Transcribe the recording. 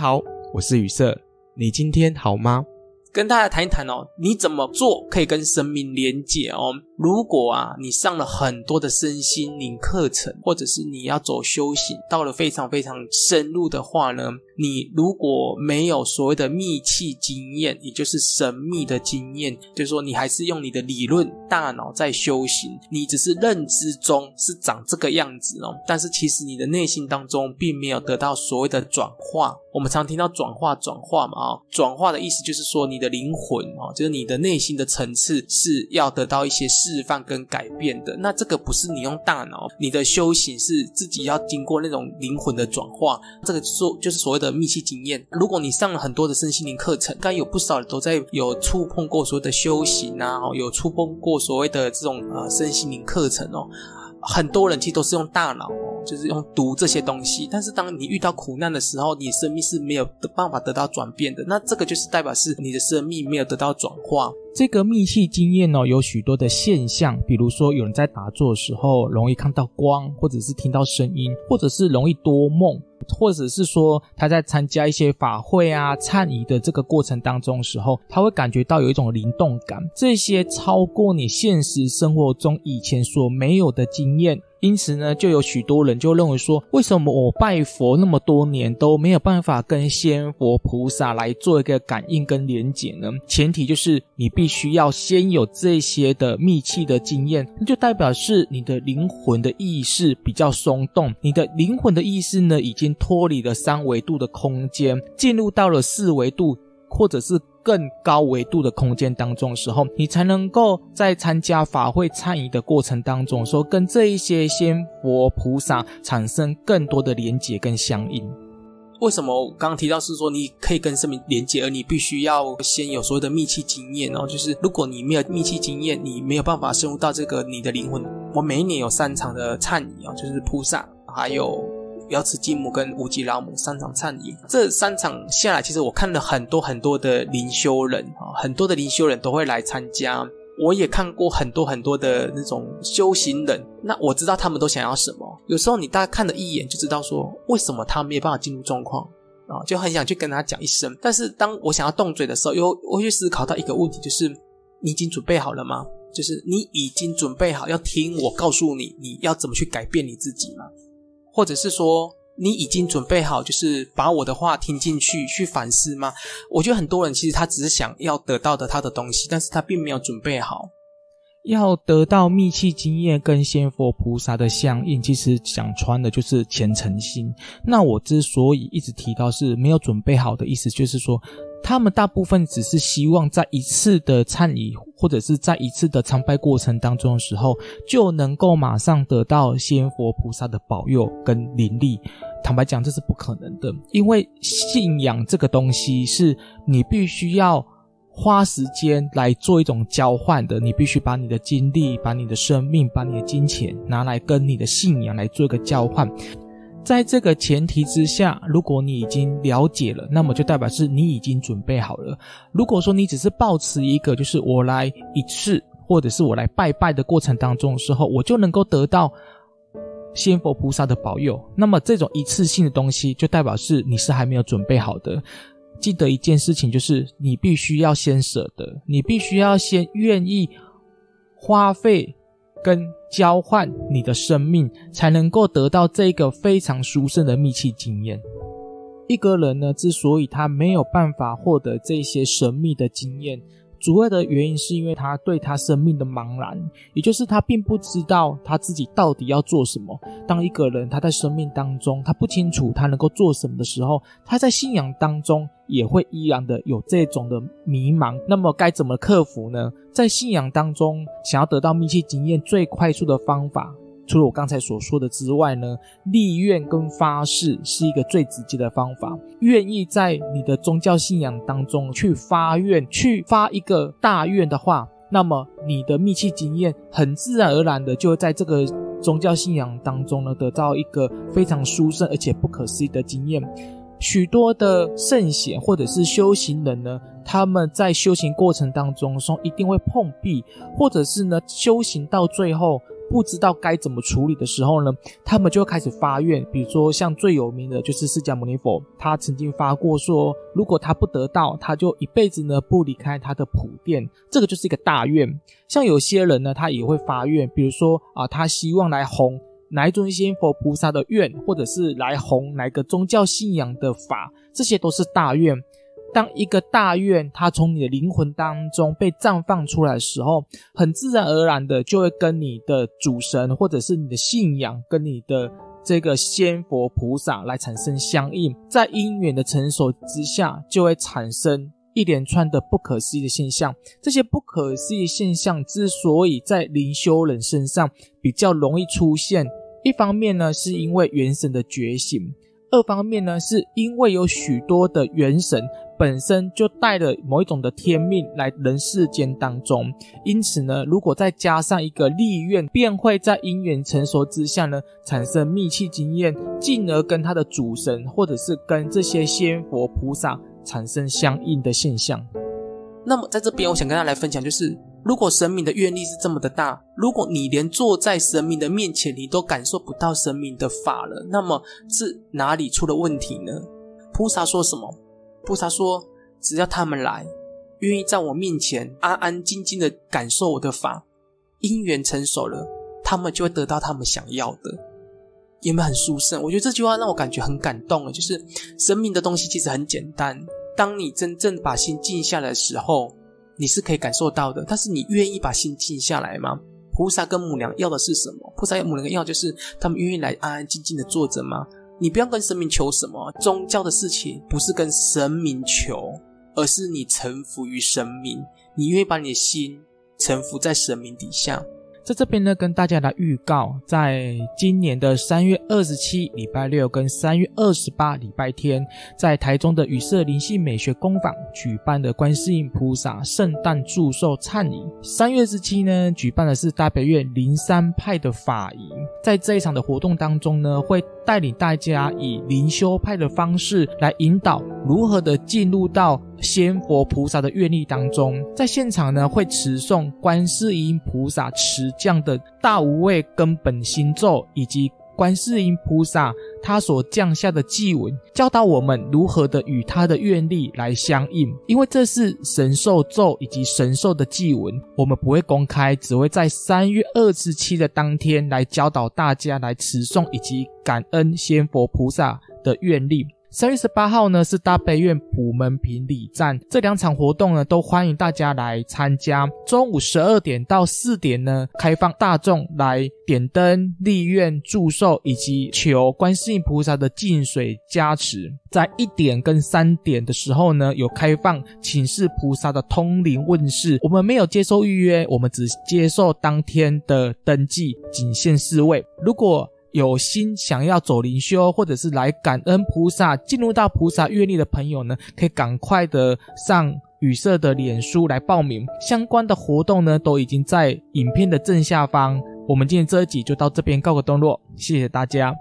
好，我是雨色，你今天好吗？跟大家谈一谈哦，你怎么做可以跟神明连接哦？如果啊，你上了很多的身心灵课程，或者是你要走修行，到了非常非常深入的话呢，你如果没有所谓的密契经验，也就是神秘的经验，就是说你还是用你的理论大脑在修行，你只是认知中是长这个样子哦，但是其实你的内心当中并没有得到所谓的转化。我们常听到转化转化嘛，啊，转化的意思就是说你的灵魂哦，就是你的内心的层次是要得到一些。释放跟改变的，那这个不是你用大脑，你的修行是自己要经过那种灵魂的转化，这个说就是所谓的密契经验。如果你上了很多的身心灵课程，该有不少人都在有触碰过所谓的修行啊，有触碰过所谓的这种呃身心灵课程哦。很多人其实都是用大脑，就是用读这些东西。但是当你遇到苦难的时候，你生命是没有的办法得到转变的。那这个就是代表是你的生命没有得到转化。这个密契经验哦，有许多的现象，比如说有人在打坐的时候容易看到光，或者是听到声音，或者是容易多梦。或者是说他在参加一些法会啊、忏仪的这个过程当中的时候，他会感觉到有一种灵动感，这些超过你现实生活中以前所没有的经验。因此呢，就有许多人就认为说，为什么我拜佛那么多年都没有办法跟仙佛菩萨来做一个感应跟连结呢？前提就是你必须要先有这些的密契的经验，那就代表是你的灵魂的意识比较松动，你的灵魂的意识呢已经脱离了三维度的空间，进入到了四维度，或者是。更高维度的空间当中的时候，你才能够在参加法会参与的过程当中，说跟这一些仙佛菩萨产生更多的连结跟相应。为什么我刚刚提到是说你可以跟生命连接，而你必须要先有所谓的密契经验哦？就是如果你没有密契经验，你没有办法深入到这个你的灵魂。我每一年有三场的忏仪哦，就是菩萨还有。瑶池金母跟无极老母三场忏饮，这三场下来，其实我看了很多很多的灵修人啊，很多的灵修人都会来参加。我也看过很多很多的那种修行人，那我知道他们都想要什么。有时候你大概看了一眼就知道说，为什么他没有办法进入状况啊，就很想去跟他讲一声。但是当我想要动嘴的时候，又我会去思考到一个问题，就是你已经准备好了吗？就是你已经准备好要听我告诉你，你要怎么去改变你自己吗？或者是说，你已经准备好，就是把我的话听进去，去反思吗？我觉得很多人其实他只是想要得到的他的东西，但是他并没有准备好。要得到密契经验跟仙佛菩萨的相应，其实讲穿的就是虔诚心。那我之所以一直提到是没有准备好的意思，就是说。他们大部分只是希望在一次的忏仪，或者是在一次的参拜过程当中的时候，就能够马上得到仙佛菩萨的保佑跟灵力。坦白讲，这是不可能的，因为信仰这个东西是你必须要花时间来做一种交换的。你必须把你的精力、把你的生命、把你的金钱拿来跟你的信仰来做一个交换。在这个前提之下，如果你已经了解了，那么就代表是你已经准备好了。如果说你只是抱持一个，就是我来一次，或者是我来拜拜的过程当中的时候，我就能够得到仙佛菩萨的保佑，那么这种一次性的东西，就代表是你是还没有准备好的。记得一件事情，就是你必须要先舍得，你必须要先愿意花费。跟交换你的生命，才能够得到这个非常殊胜的密契经验。一个人呢，之所以他没有办法获得这些神秘的经验，主要的原因是因为他对他生命的茫然，也就是他并不知道他自己到底要做什么。当一个人他在生命当中，他不清楚他能够做什么的时候，他在信仰当中也会依然的有这种的迷茫。那么该怎么克服呢？在信仰当中，想要得到密切经验，最快速的方法，除了我刚才所说的之外呢，立愿跟发誓是一个最直接的方法。愿意在你的宗教信仰当中去发愿，去发一个大愿的话，那么你的密契经验很自然而然的就会在这个宗教信仰当中呢，得到一个非常殊胜而且不可思议的经验。许多的圣贤或者是修行人呢，他们在修行过程当中说一定会碰壁，或者是呢修行到最后。不知道该怎么处理的时候呢，他们就开始发愿。比如说，像最有名的就是释迦牟尼佛，他曾经发过说，如果他不得道，他就一辈子呢不离开他的普殿。这个就是一个大愿。像有些人呢，他也会发愿，比如说啊，他希望来弘哪尊仙佛菩萨的愿，或者是来弘哪个宗教信仰的法，这些都是大愿。当一个大愿，它从你的灵魂当中被绽放出来的时候，很自然而然的就会跟你的主神，或者是你的信仰，跟你的这个仙佛菩萨来产生相应，在因缘的成熟之下，就会产生一连串的不可思议的现象。这些不可思议现象之所以在灵修人身上比较容易出现，一方面呢，是因为元神的觉醒。二方面呢，是因为有许多的元神本身就带了某一种的天命来人世间当中，因此呢，如果再加上一个立愿，便会在因缘成熟之下呢，产生密契经验，进而跟他的主神或者是跟这些仙佛菩萨产生相应的现象。那么在这边，我想跟大家来分享，就是。如果神明的愿力是这么的大，如果你连坐在神明的面前，你都感受不到神明的法了，那么是哪里出了问题呢？菩萨说什么？菩萨说，只要他们来，愿意在我面前安安静静的感受我的法，因缘成熟了，他们就会得到他们想要的。有没有很殊胜？我觉得这句话让我感觉很感动啊！就是神明的东西其实很简单，当你真正把心静下来的时候。你是可以感受到的，但是你愿意把心静下来吗？菩萨跟母娘要的是什么？菩萨跟母娘要就是他们愿意来安安静静的坐着吗？你不要跟神明求什么，宗教的事情不是跟神明求，而是你臣服于神明，你愿意把你的心臣服在神明底下。在这边呢，跟大家来预告，在今年的三月二十七礼拜六跟三月二十八礼拜天，在台中的雨色灵性美学工坊举办的观世音菩萨圣诞祝寿忏仪。三月十七呢，举办的是大北院灵山派的法仪。在这一场的活动当中呢，会带领大家以灵修派的方式来引导如何的进入到仙佛菩萨的愿力当中。在现场呢，会持诵观世音菩萨持降的大无畏根本心咒，以及观世音菩萨他所降下的祭文，教导我们如何的与他的愿力来相应。因为这是神兽咒以及神兽的祭文，我们不会公开，只会在三月二十七的当天来教导大家来持诵以及。感恩仙佛菩萨的愿力。三月十八号呢，是大悲院普门品礼站，这两场活动呢，都欢迎大家来参加。中午十二点到四点呢，开放大众来点灯、立愿、祝寿以及求观世音菩萨的净水加持。在一点跟三点的时候呢，有开放请示菩萨的通灵问事。我们没有接受预约，我们只接受当天的登记，仅限四位。如果有心想要走灵修，或者是来感恩菩萨、进入到菩萨阅历的朋友呢，可以赶快的上雨色的脸书来报名。相关的活动呢，都已经在影片的正下方。我们今天这一集就到这边告个段落，谢谢大家。